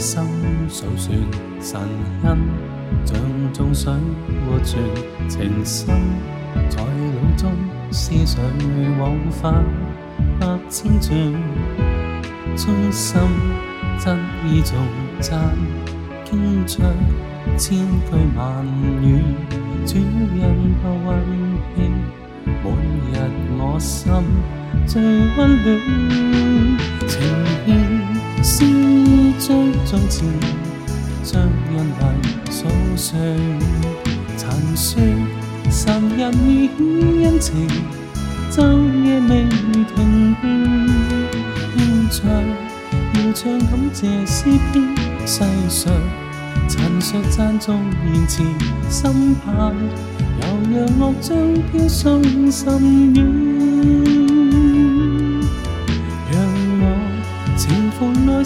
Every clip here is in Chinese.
心数算神恩，像众水活泉，情深在脑中思绪往返百千丈，衷心真意重赞，经出千句万语，主恩不温馨，每日我心最温暖。将讚词，将恩惠颂上。曾说三人以恩情，昼夜未停步。悠唱，要唱感谢诗篇。世上，曾说赞颂言词，心盼，又让乐章飘送心愿。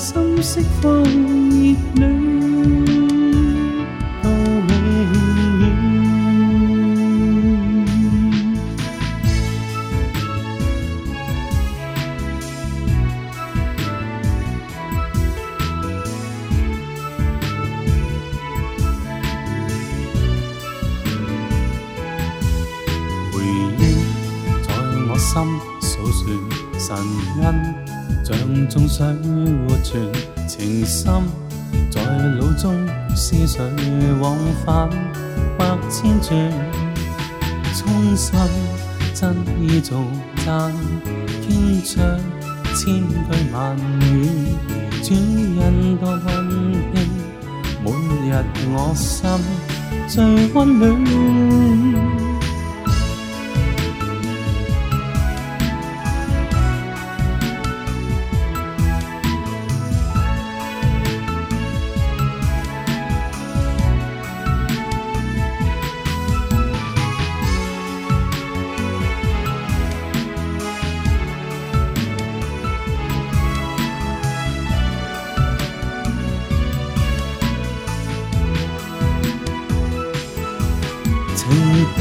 心釋放熱淚。心訴說神恩。像众水活泉，情深在脑中思绪往返百千转，衷心真意做赞，倾出千句万语，只因多温馨，每日我心最温暖。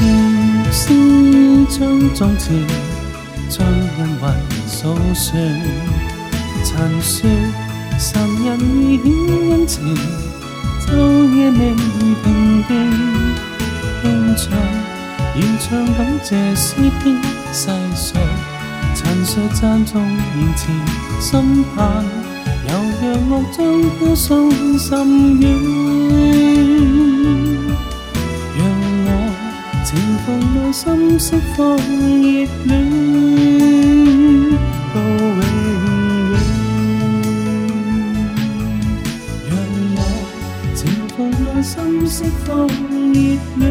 雨丝将壮志，将阴云扫碎，残说三人已显温情，昼夜未平静，唱，遥唱感谢诗篇，细数残说赞颂言情，心盼又让我中歌双心语。情从内心释放热恋到永远，让我情从内心释放热。